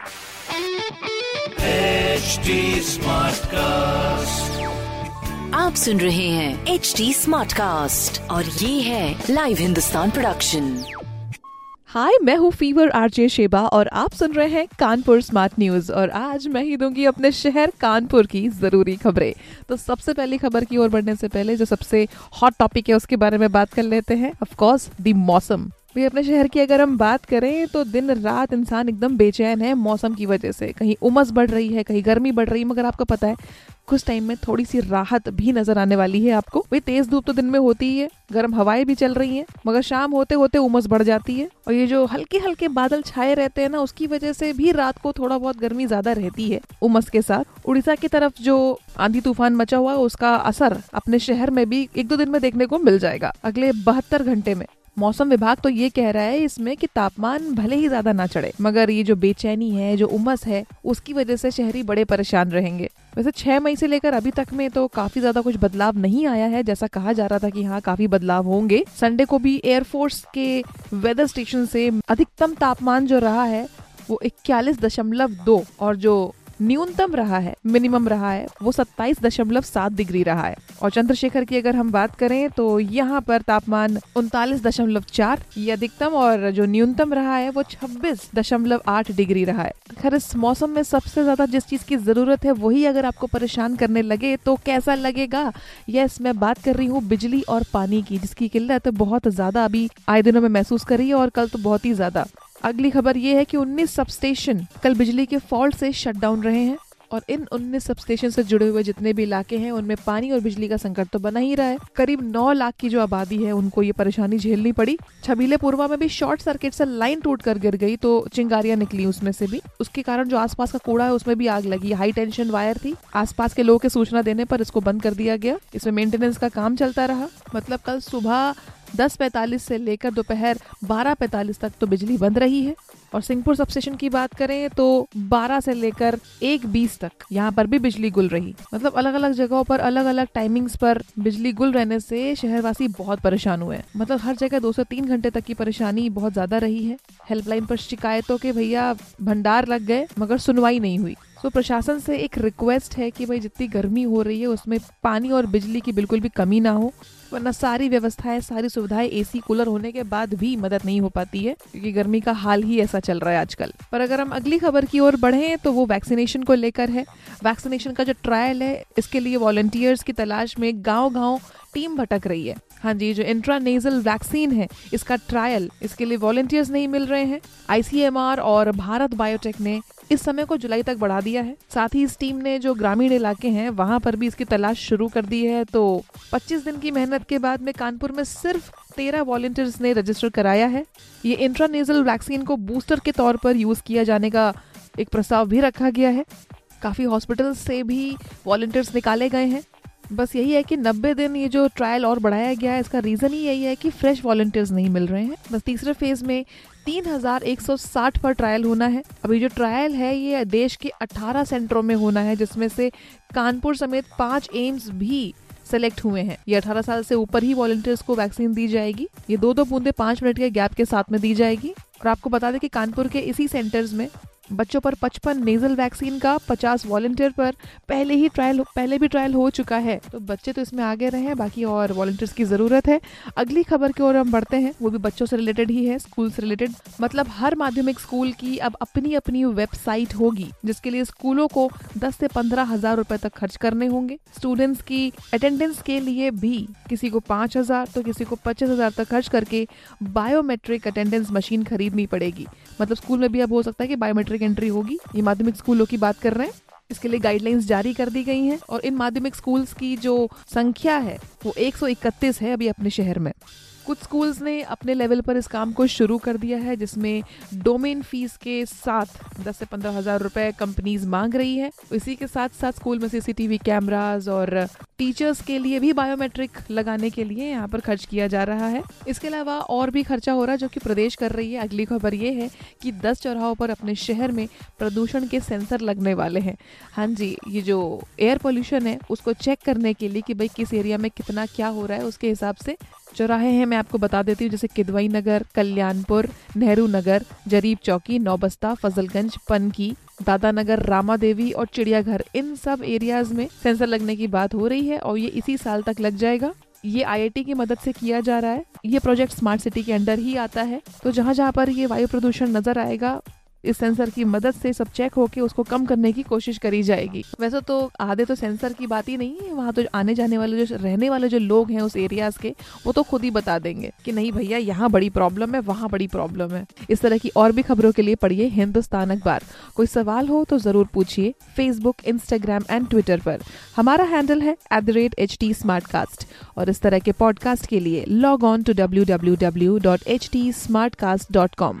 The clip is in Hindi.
HD Smartcast. आप सुन रहे हैं एच डी स्मार्ट कास्ट और ये है लाइव हिंदुस्तान प्रोडक्शन हाय मैं हूँ फीवर आरजे शेबा और आप सुन रहे हैं कानपुर स्मार्ट न्यूज़ और आज मैं ही दूँगी अपने शहर कानपुर की ज़रूरी खबरें। तो सबसे पहली खबर की ओर बढ़ने से पहले जो सबसे हॉट टॉपिक है उसके बारे में बात कर लेते हैं ऑफ़ कोर्स दी मौसम। भाई अपने शहर की अगर हम बात करें तो दिन रात इंसान एकदम बेचैन है मौसम की वजह से। कहीं उमस बढ़ रही है, कहीं गर्मी बढ़ रही है, मगर आपको पता है, कुछ टाइम में थोड़ी सी राहत भी नज़र आने वाली है आपको। भाई तेज धूप तो दिन में होती ही है, गर्म हवाएँ भी चल रही हैं, मगर शाम होते होते उमस बढ़ जाती है। और ये जो हल्के हल्के बादल छाए रहते हैं ना, उसकी वजह से भी रात को थोड़ा बहुत गर्मी ज़्यादा रहती है उमस के साथ। उड़ीसा की तरफ़ जो आंधी तूफ़ान मचा हुआ है, उसका असर अपने शहर में भी एक दो दिन में देखने को मिल जाएगा, अगले बहत्तर घंटे में। मौसम विभाग तो ये कह रहा है इसमें कि तापमान भले ही ज़्यादा ना चढ़े, मगर ये जो बेचैनी है, जो उमस है, उसकी वजह से शहरी बड़े परेशान रहेंगे। वैसे छह मई से लेकर अभी तक में तो काफ़ी ज़्यादा कुछ बदलाव नहीं आया है, जैसा कहा जा रहा था कि हाँ काफ़ी बदलाव होंगे। संडे को भी एयरफोर्स के वेदर स्टेशन से अधिकतम तापमान जो रहा है, वो इक्यालीस दशमलव दो, और जो न्यूनतम रहा है, मिनिमम रहा है, वो सत्ताईस दशमलव सात डिग्री रहा है। और चंद्रशेखर की अगर हम बात करें तो यहाँ पर तापमान उनतालीस दशमलव चार ये अधिकतम और जो न्यूनतम रहा है, वो छब्बीस दशमलव आठ डिग्री रहा है। खैर, इस मौसम में सबसे ज़्यादा जिस चीज़ की ज़रूरत है, वही अगर आपको परेशान करने लगे तो कैसा लगेगा? यस, मैं बात कर रही हूँ बिजली और पानी की, जिसकी किल्लत बहुत ज़्यादा अभी आए दिनों में महसूस करी है और कल तो बहुत ही ज़्यादा। अगली खबर ये है कि 19 सबस्टेशन कल बिजली के फॉल्ट से शट डाउन रहे हैं और इन 19 सबस्टेशन से जुड़े हुए जितने भी इलाके हैं, उनमें पानी और बिजली का संकट तो बना ही रहा है। करीब 9 लाख की जो आबादी है, उनको ये परेशानी झेलनी पड़ी। छबीले पूर्वा में भी शॉर्ट सर्किट से लाइन टूट कर गिर गई तो चिंगारियाँ निकली उसमें से भी। उसके कारण जो आसपास का कूड़ा है, उसमें भी आग लगी हाई टेंशन वायर थी। आसपास के लोगों के सूचना देने पर इसको बंद कर दिया गया। इसमें मेंटेनेंस का काम चलता रहा। मतलब कल सुबह दस पैतालीस से लेकर दोपहर बारह पैतालीस तक तो बिजली बंद रही है। और सिंहपुर सबस्टेशन की बात करें तो 12 से लेकर एक बीस तक यहाँ पर भी बिजली गुल रही। मतलब अलग अलग जगहों पर अलग अलग टाइमिंग्स पर बिजली गुल रहने से शहरवासी बहुत परेशान हुए मतलब हर जगह दो से तीन घंटे तक की परेशानी बहुत ज़्यादा रही है। हेल्पलाइन पर शिकायतों के भैया भंडार लग गए, मगर सुनवाई नहीं हुई। तो प्रशासन से एक रिक्वेस्ट है कि भाई जितनी गर्मी हो रही है, उसमें पानी और बिजली की बिल्कुल भी कमी ना हो, वरना सारी व्यवस्थाएँ, सारी सुविधाएँ एसी कूलर होने के बाद भी मदद नहीं हो पाती है, क्योंकि गर्मी का हाल ही ऐसा चल रहा है आजकल। पर अगर हम अगली खबर की ओर बढ़े तो वो वैक्सीनेशन को लेकर है। वैक्सीनेशन का जो ट्रायल है, इसके लिए वॉलंटियर्स की तलाश में गाँव गाँव टीम भटक रही है। हाँ जी, जो इंट्रानेजल वैक्सीन है, इसका ट्रायल इसके लिए वॉलेंटियर्स नहीं मिल रहे हैं। आईसीएमआर और भारत बायोटेक ने इस समय को जुलाई तक बढ़ा दिया है। साथ ही इस टीम ने जो ग्रामीण इलाके हैं, वहाँ पर भी इसकी तलाश शुरू कर दी है। तो 25 दिन की मेहनत के बाद में कानपुर में सिर्फ़ 13 वॉलेंटियर्स ने रजिस्टर कराया है। ये इंट्रानेजल वैक्सीन को बूस्टर के तौर पर यूज़ किया जाने का एक प्रस्ताव भी रखा गया है। काफ़ी हॉस्पिटल से भी वॉलंटियर्स निकाले गए हैं। बस यही है कि 90 दिन ये जो ट्रायल और बढ़ाया गया है, इसका रीजन ही यही है कि फ्रेश वॉलंटियर्स नहीं मिल रहे हैं। बस तीसरे फ़ेज़ में 3160 पर ट्रायल होना है। अभी जो ट्रायल है, ये देश के 18 सेंटरों में होना है, जिसमें से कानपुर समेत पाँच एम्स भी सेलेक्ट हुए हैं। ये 18 साल से ऊपर ही वॉलंटियर्स को वैक्सीन दी जाएगी। ये दो दो बूंदे पाँच मिनट के गैप के साथ में दी जाएगी। और आपको बता दें कि कानपुर के इसी सेंटर्स में बच्चों पर 55 नेजल वैक्सीन का 50 वॉलंटियर पर पहले ही ट्रायल पहले भी ट्रायल हो चुका है। तो बच्चे तो इसमें आगे रहे हैं, बाकी और वॉलंटियर्स की ज़रूरत है। अगली खबर की ओर हम बढ़ते हैं। वो भी बच्चों से रिलेटेड ही है स्कूल से रिलेटेड मतलब हर माध्यमिक स्कूल की अब अपनी अपनी वेबसाइट होगी, जिसके लिए स्कूलों को दस से पंद्रह हज़ार रूपए तक खर्च करने होंगे। स्टूडेंट्स की अटेंडेंस के लिए भी किसी को पाँच हज़ार तो किसी को पच्चीस हज़ार तक खर्च करके बायोमेट्रिक अटेंडेंस मशीन खरीदनी पड़ेगी। मतलब स्कूल में भी अब हो सकता है कि बायोमेट्रिक एंट्री होगी। ये माध्यमिक स्कूलों की बात कर रहे हैं। इसके लिए गाइडलाइंस जारी कर दी गई हैं और इन माध्यमिक स्कूल्स की जो संख्या है, वो 131 है अभी अपने शहर में। कुछ स्कूल्स ने अपने लेवल पर इस काम को शुरू कर दिया है, जिसमें डोमेन फ़ीस के साथ 10 से पंद्रह हज़ार रुपए कंपनीज़ मांग रही है। इसी के साथ साथ स्कूल में सीसीटीवी कैमराज और टीचर्स के लिए भी बायोमेट्रिक लगाने के लिए यहाँ पर खर्च किया जा रहा है। इसके अलावा और भी खर्चा हो रहा है, जो कि प्रदेश कर रही है। अगली खबर ये है कि दस चौराहों पर अपने शहर में प्रदूषण के सेंसर लगने वाले हैं। हाँ जी, ये जो एयर पोल्यूशन है, उसको चेक करने के लिए कि भाई किस एरिया में कितना क्या हो रहा है, उसके हिसाब से चौराहे हैं, मैं आपको बता देती हूँ, जैसे किदवई नगर, कल्याणपुर, नेहरू नगर, जरीब चौकी, नौबस्ता, फजलगंज, पनकी, दादा नगर रामा देवी और चिड़ियाघर। इन सब एरियाज़ में सेंसर लगने की बात हो रही है और ये इसी साल तक लग जाएगा। ये आईआईटी की मदद से किया जा रहा है। ये प्रोजेक्ट स्मार्ट सिटी के अंडर ही आता है। तो जहाँ जहाँ पर ये वायु प्रदूषण नज़र आएगा इस सेंसर की मदद से सब चेक होके उसको कम करने की कोशिश करी जाएगी। वैसे तो आधे तो सेंसर की बात ही नहीं है, वहाँ तो आने जाने वाले जो रहने वाले जो लोग हैं उस एरियाज़ के, वो तो खुद ही बता देंगे कि नहीं भैया, यहाँ बड़ी प्रॉब्लम है, वहाँ बड़ी प्रॉब्लम है। इस तरह की और भी खबरों के लिए पढ़िए हिंदुस्तान अखबार। कोई सवाल हो तो ज़रूर पूछिए फेसबुक इंस्टाग्राम एंड ट्विटर पर। हमारा हैंडल है एट और इस तरह के पॉडकास्ट के लिए log on to W W W dot H T smartcast dot com